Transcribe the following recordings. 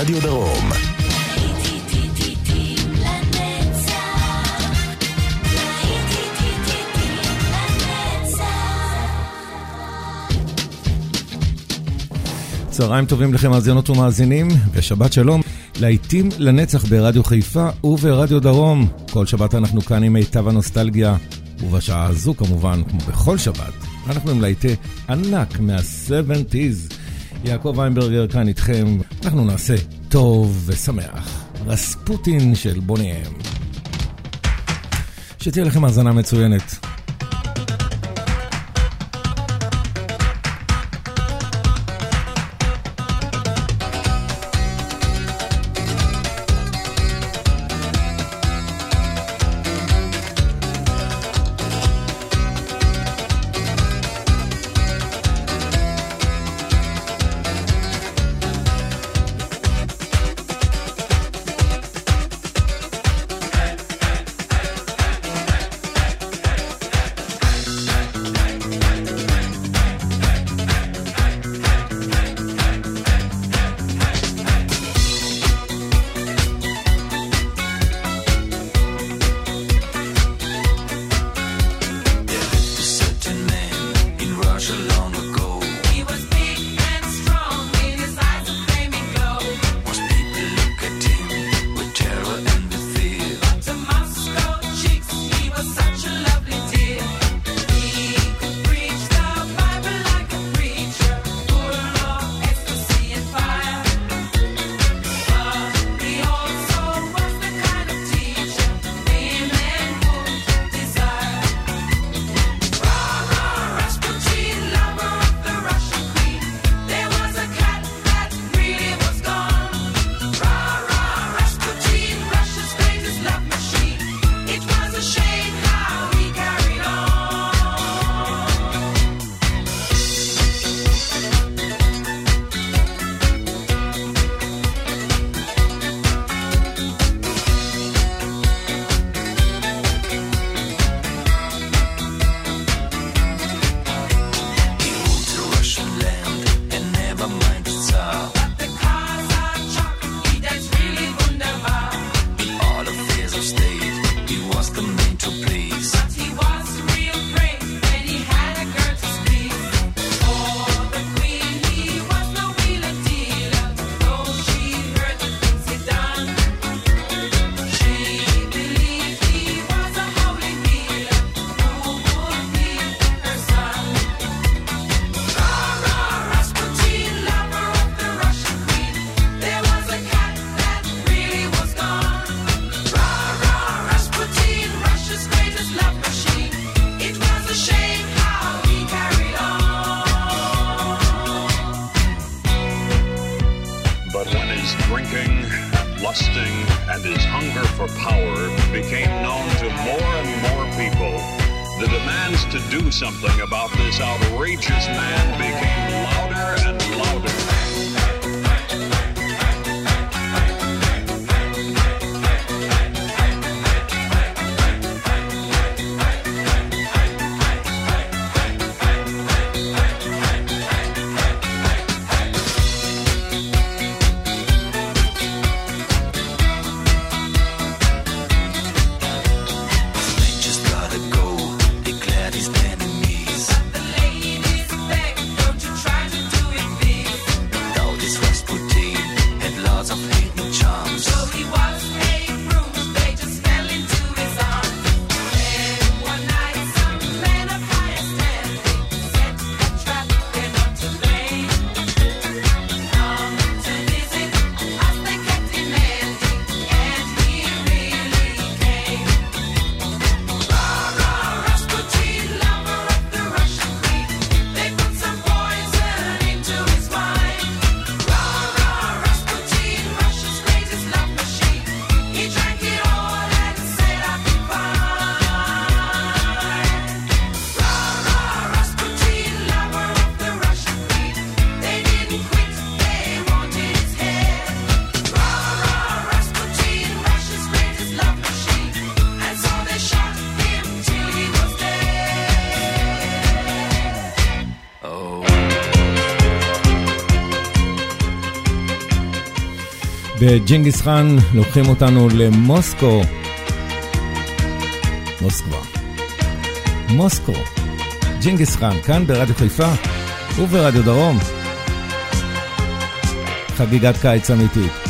וברדיו דרום. צהריים טובים לכם מאזינות ומאזינים, ושבת שלום. להיטים לנצח ברדיו חיפה וברדיו דרום. כל שבת אנחנו כאן עם מיטב הנוסטלגיה, ובשעה הזו כמובן, כמו בכל שבת, אנחנו עם להיטי ענק מה-70's. יעקב איינברגר כאן איתכם, אנחנו נעשה טוב ושמח. רספוטין של בוניהם. שתהיה לכם האזנה מצוינת. בג'ינגיס חאן לוקחים אותנו למוסקו. מוסקבה. מוסקו. ג'ינגיס חאן, כאן ברדיו חיפה וברדיו דרום. חגיגת קיץ אמיתית.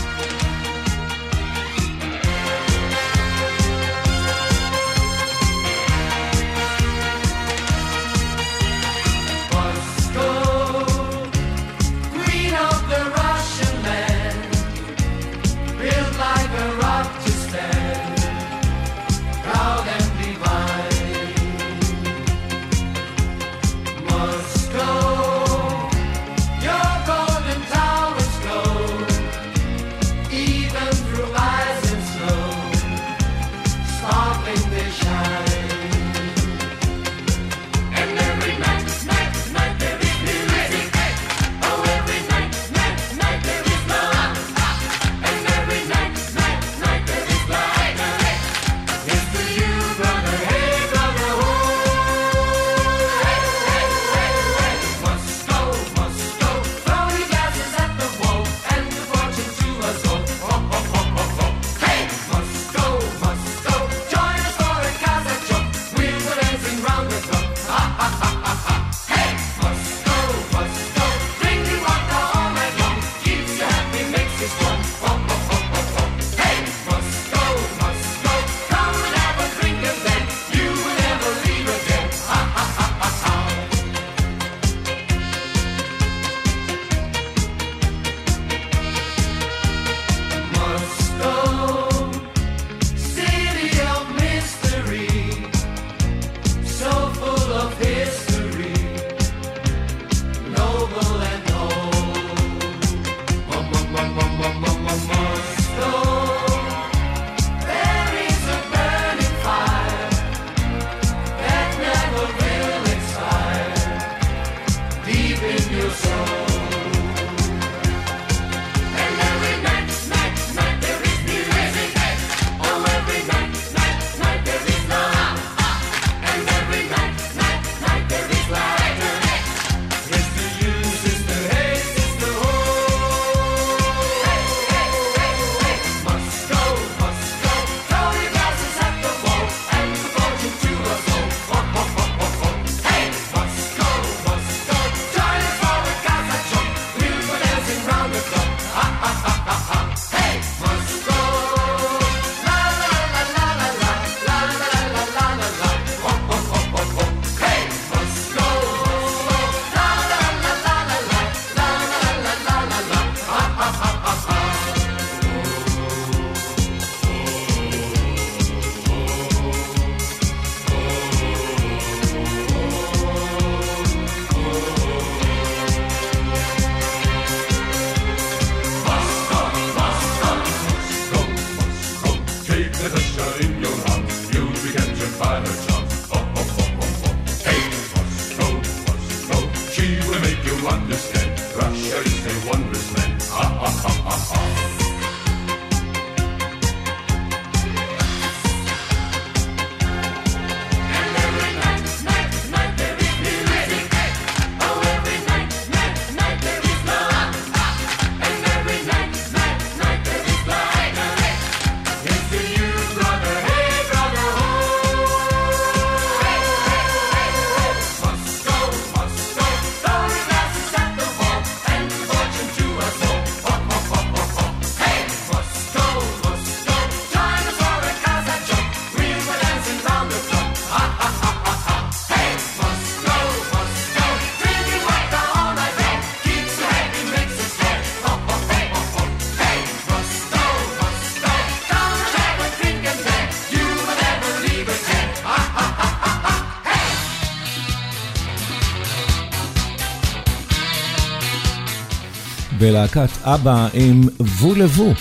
בלהקת אבא עם וו לבו.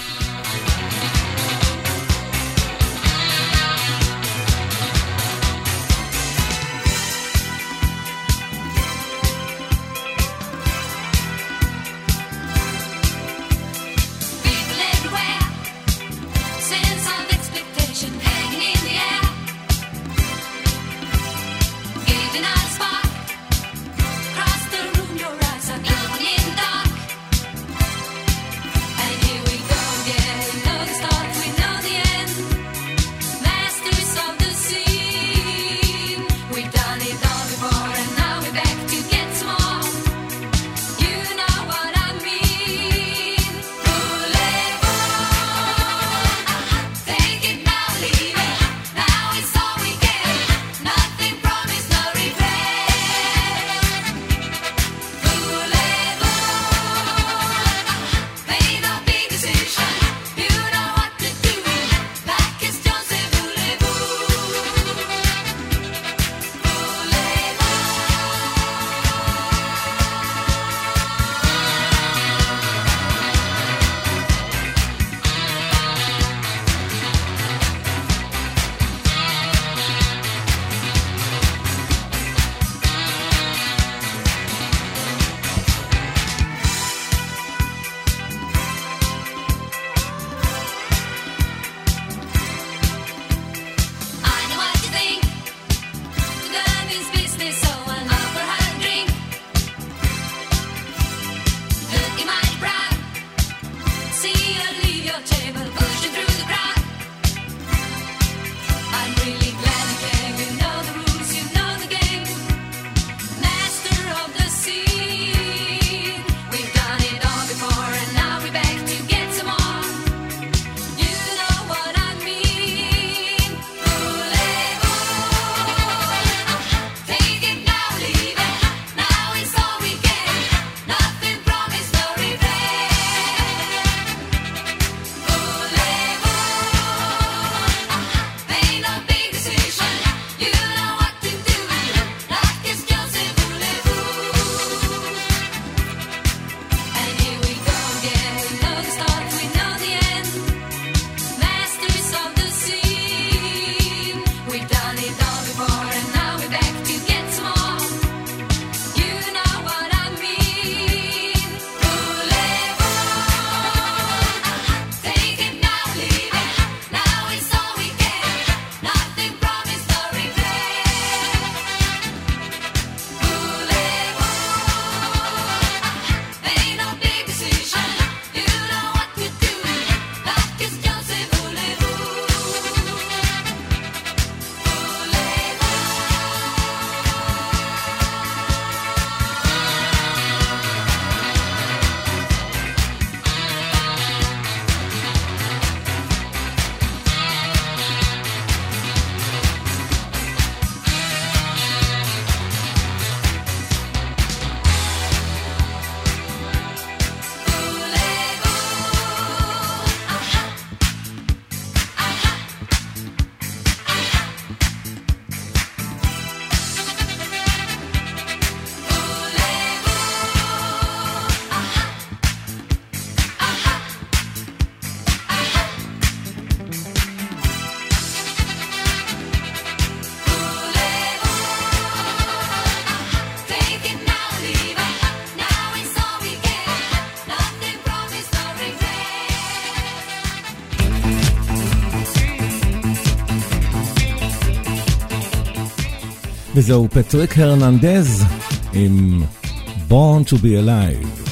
וזהו פטריק הרננדז עם Born to be Alive.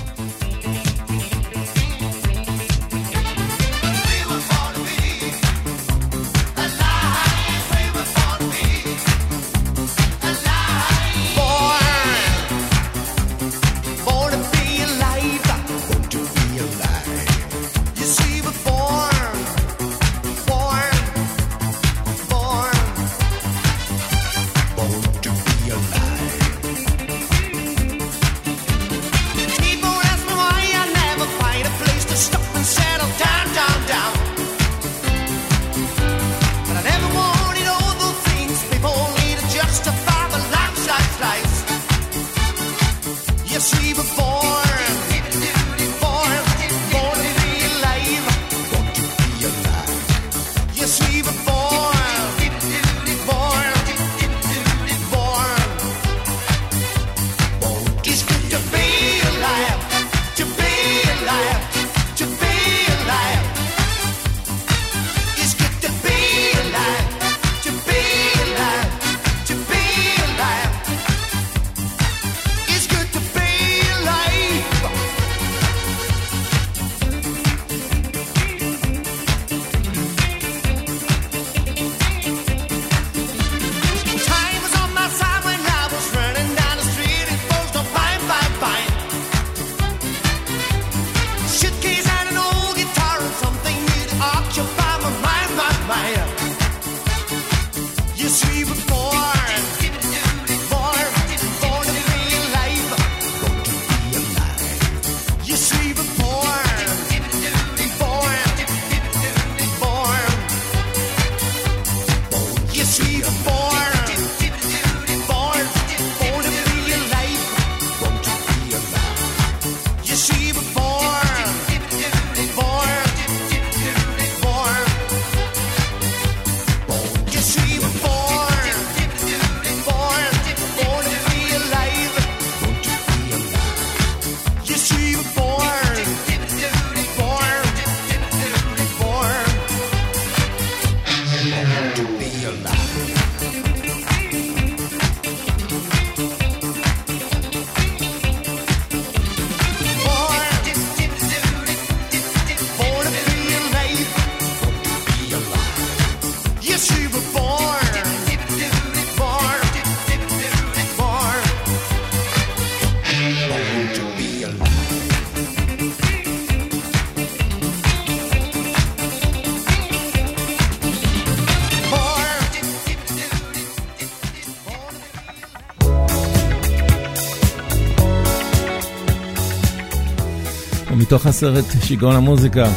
מתוך הסרט שיגעון המוזיקה.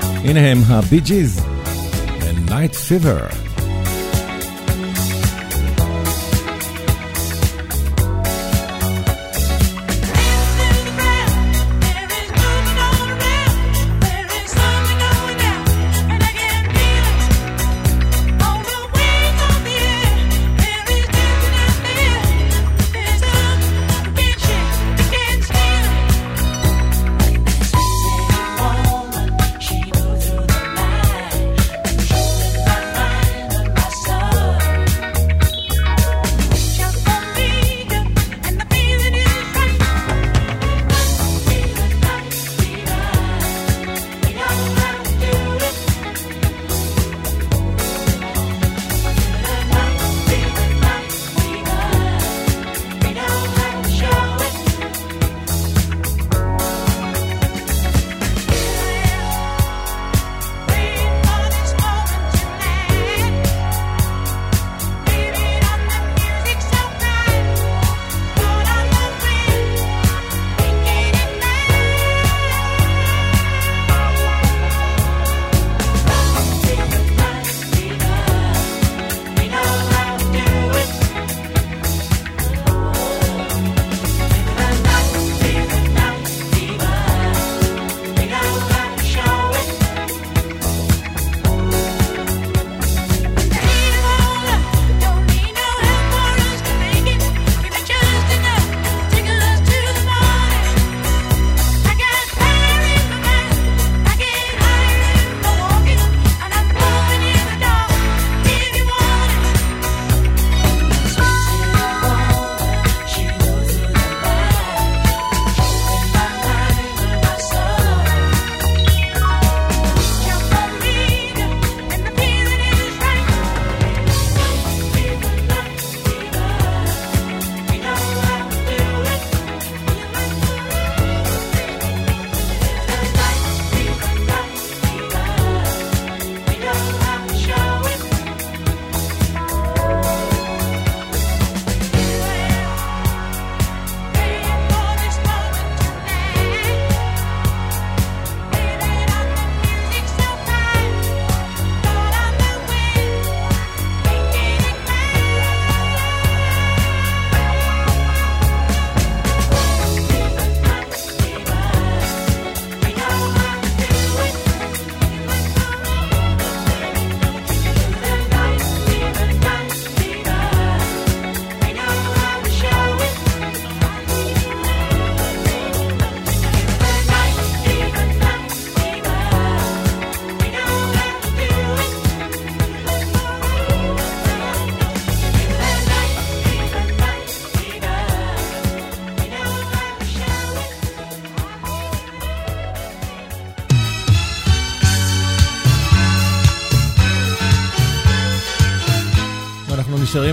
הנה הם, הבי ג'יז, ו-Night Fever.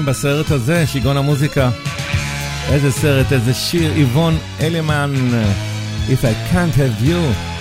בסרט הזה, שיגעון המוזיקה. איזה סרט, איזה שיר, איבון אלימן, If I can't have you.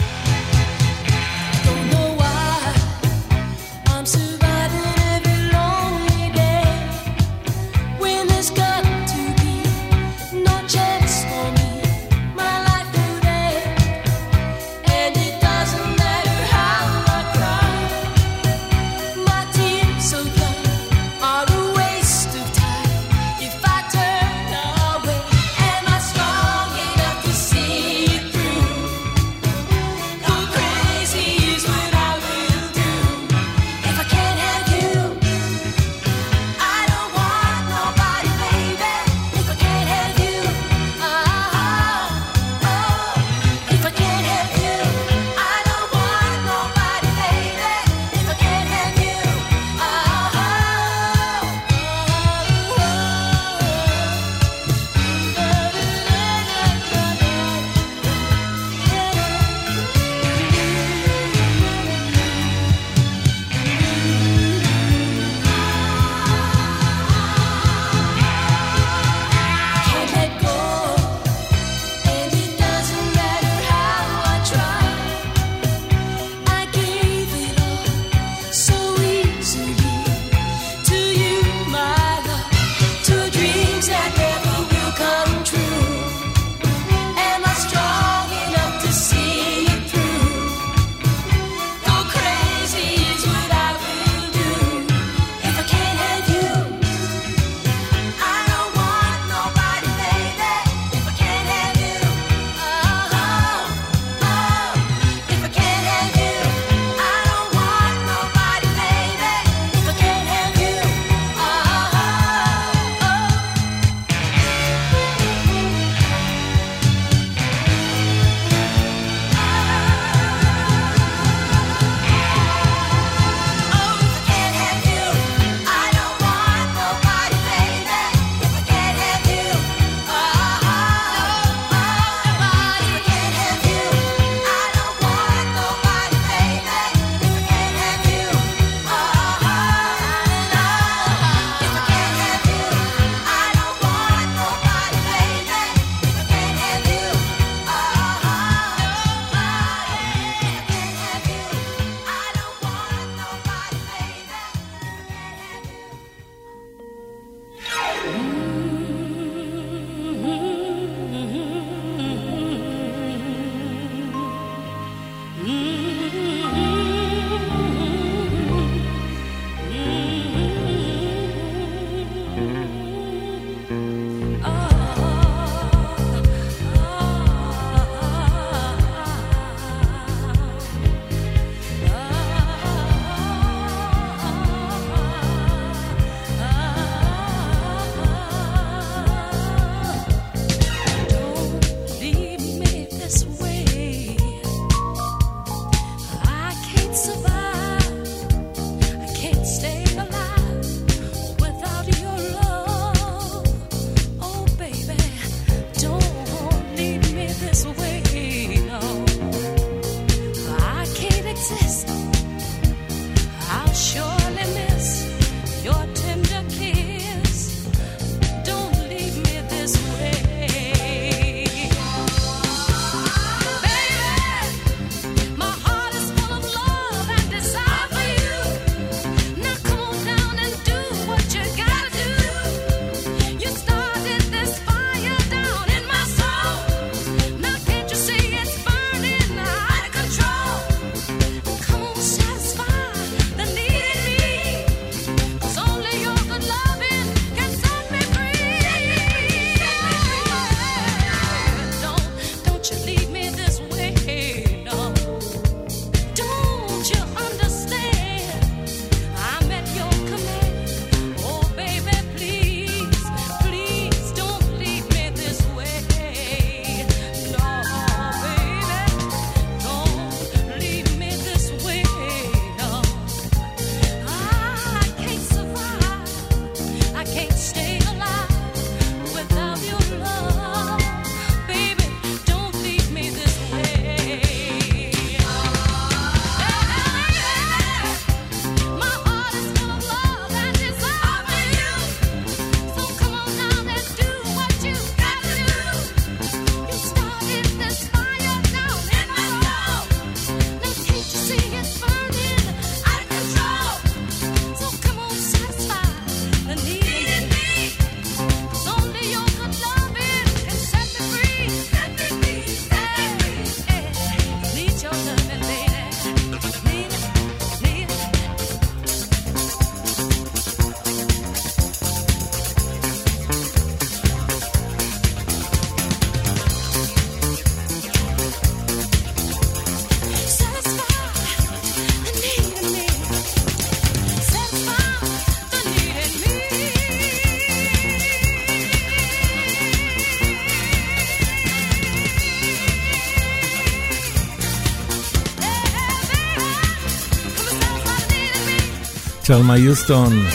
תלמה יוסטון,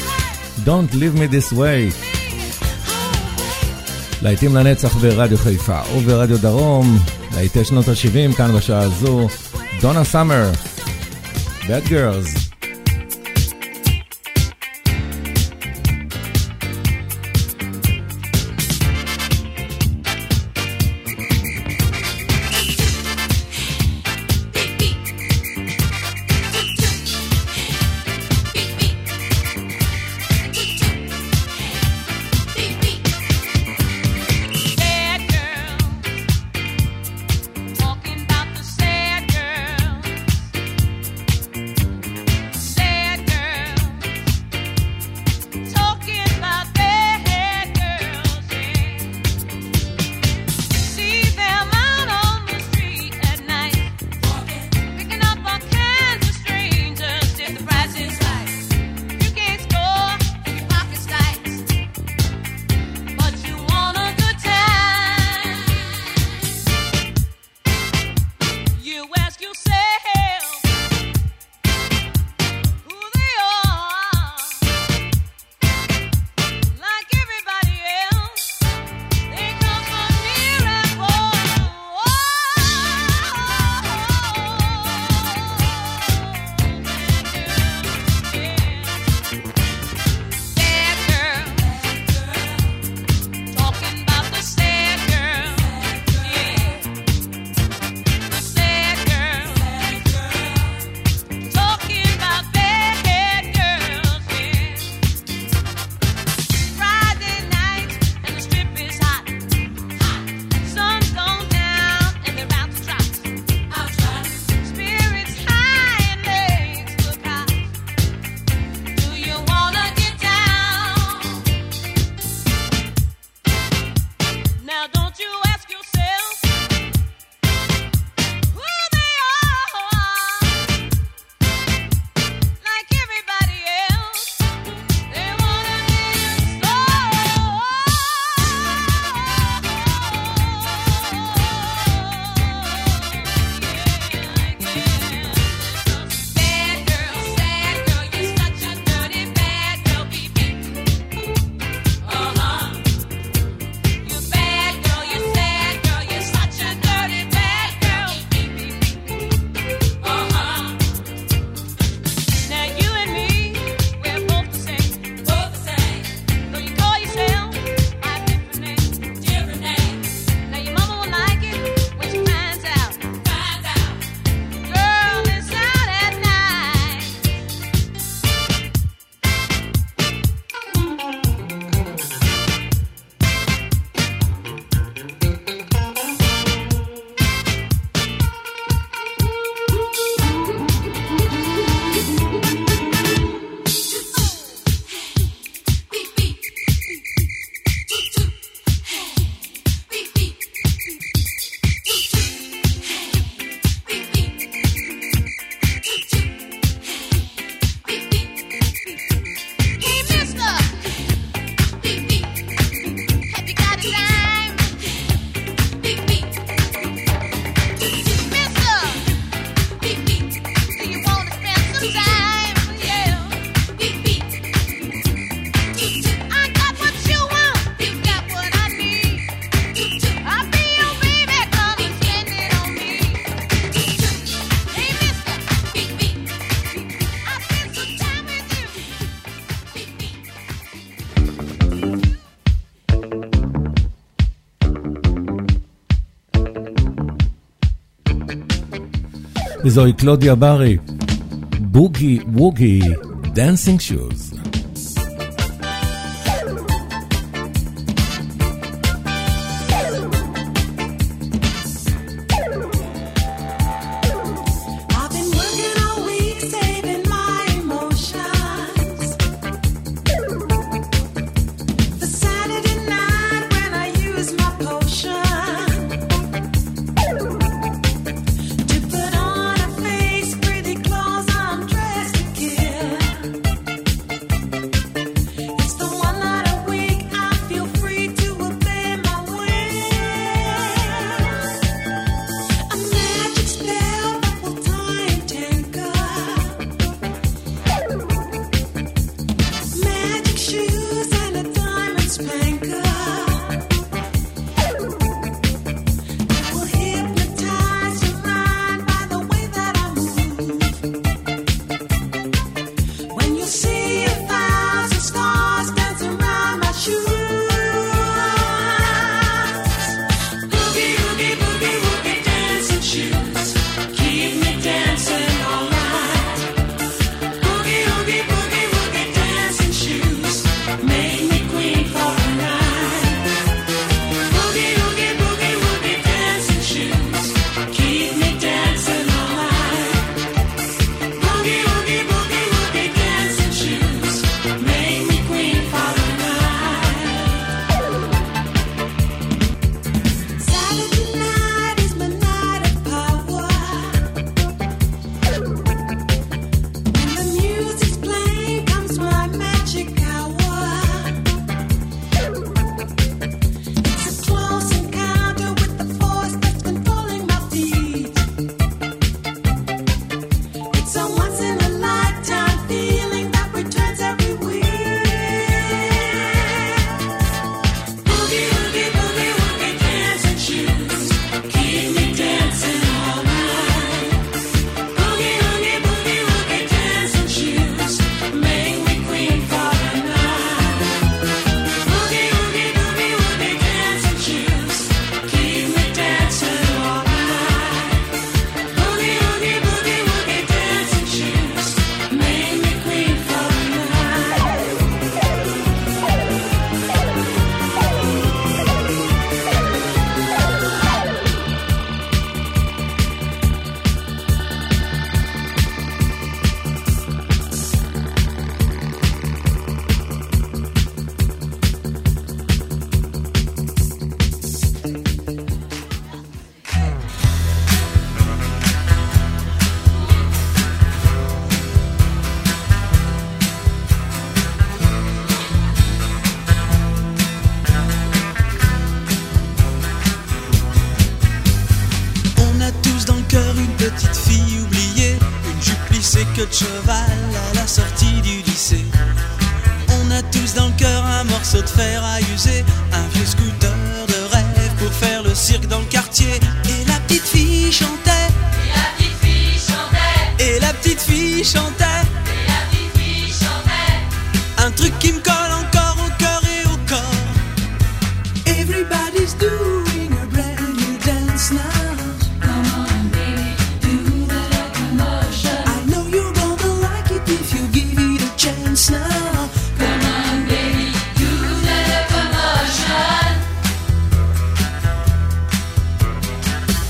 Don't leave me this way. להיטים לנצח ברדיו חיפה וברדיו דרום, להיטי שנות ה-70 כאן בשעה הזו, דונה סאמר, Bad Girls. וזוהי קלודיה ברי, בוגי ווגי, דנסינג שוז.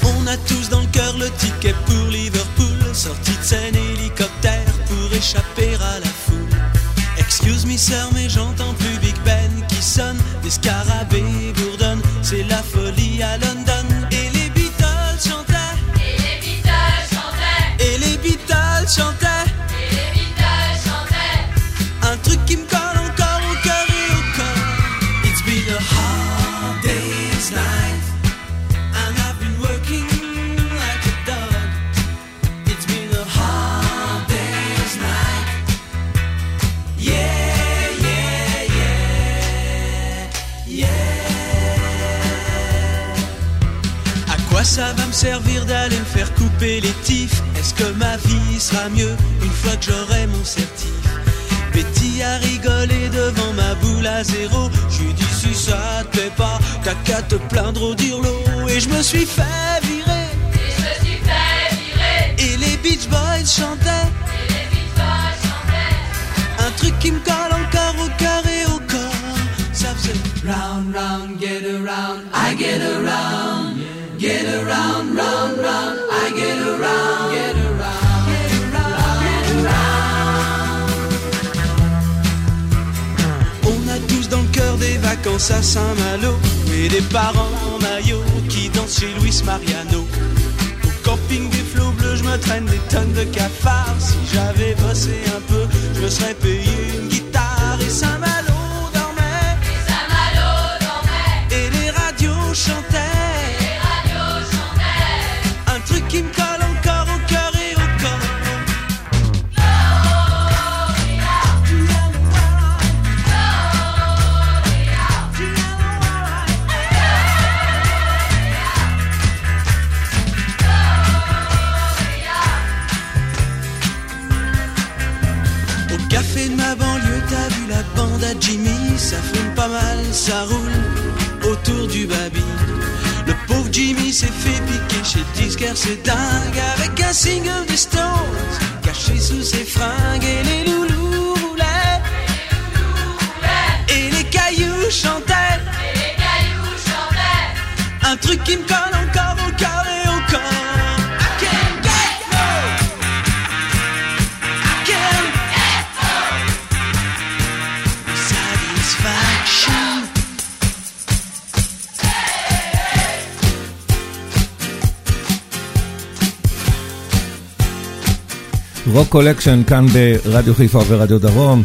On, a tous dans le cœur le ticket pour Liverpool, sortie de scène hélicoptère pour échapper à la foule. Excuse me sœur, mais j'entends plus Big Ben qui sonne, des scarabées bourdonnent, c'est la folie te plaindre au dirlo. Et je me suis fait virer. Et je me suis fait virer. Et les Beach Boys chantaient. Et les Beatles chantaient. Un truc qui me colle encore au cœur et au corps. Ça faisait round, round, get around, I get around. Get around, round, round, I get around, get around. On a tous dans le cœur des vacances à Saint-Malo. Des parents en maillot qui dansent chez Luis Mariano. Au camping des flots bleus, je me traîne des tonnes de cafards. Si j'avais bossé un peu, je me serais payé une c'est dingue Avec un single des Stones Caché sous ses fringues et les loulous roulaient Et les cailloux chantaient. Un truc qui me Rock Collection כאן ברדיו חיפה ורדיו דרום.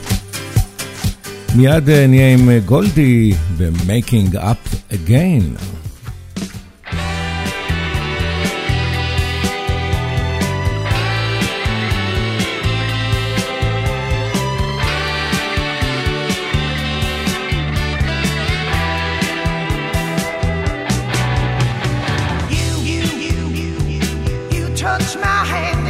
מיד אה, נהיה עם אה, גולדי ב-Making Up Again. Touch my hand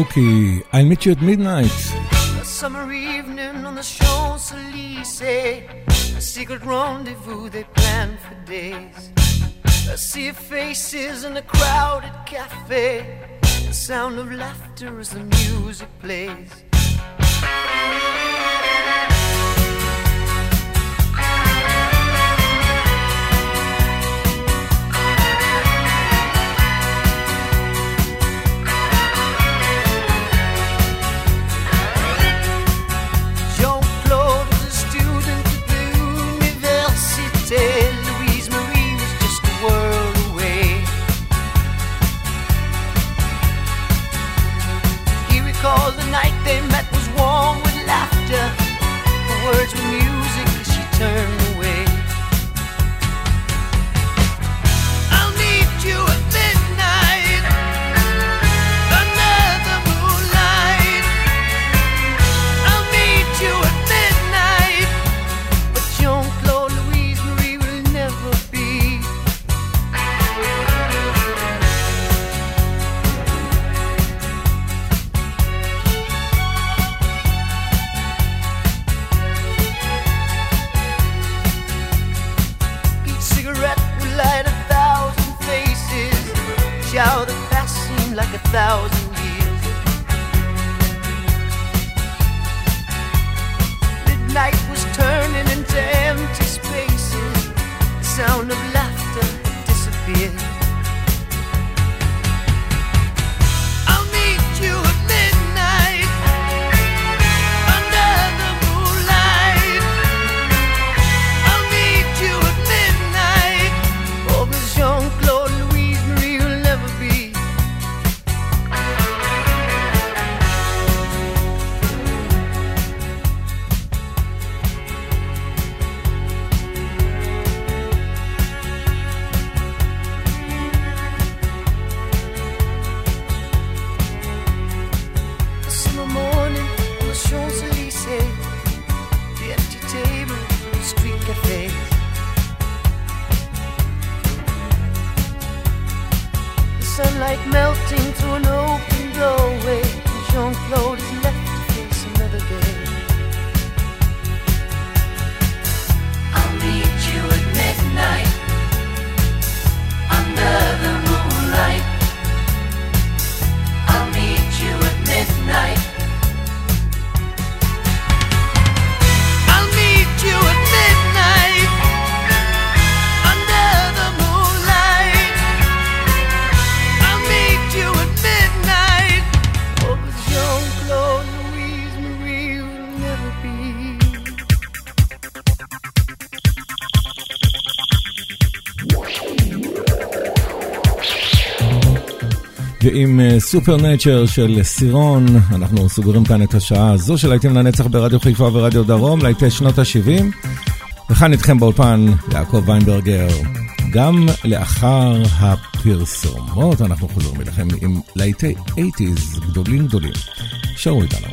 Smokey, I'll meet you at midnight. A summer evening on the Champs Elysees, a secret rendezvous they planned for days. I see your faces in a crowded cafe, the sound of laughter as the music plays. סופרנצ'ר של סירון. אנחנו סוגרים כאן את השעה הזו של להיטים לנצח ברדיו חיפה ורדיו דרום, להיטי שנות ה-70. וכאן איתכם באולפן יעקב ויינברגר. גם לאחר הפרסומות אנחנו חוזרים אליכם עם להיטי 80's גדולים גדולים. שרו איתנו.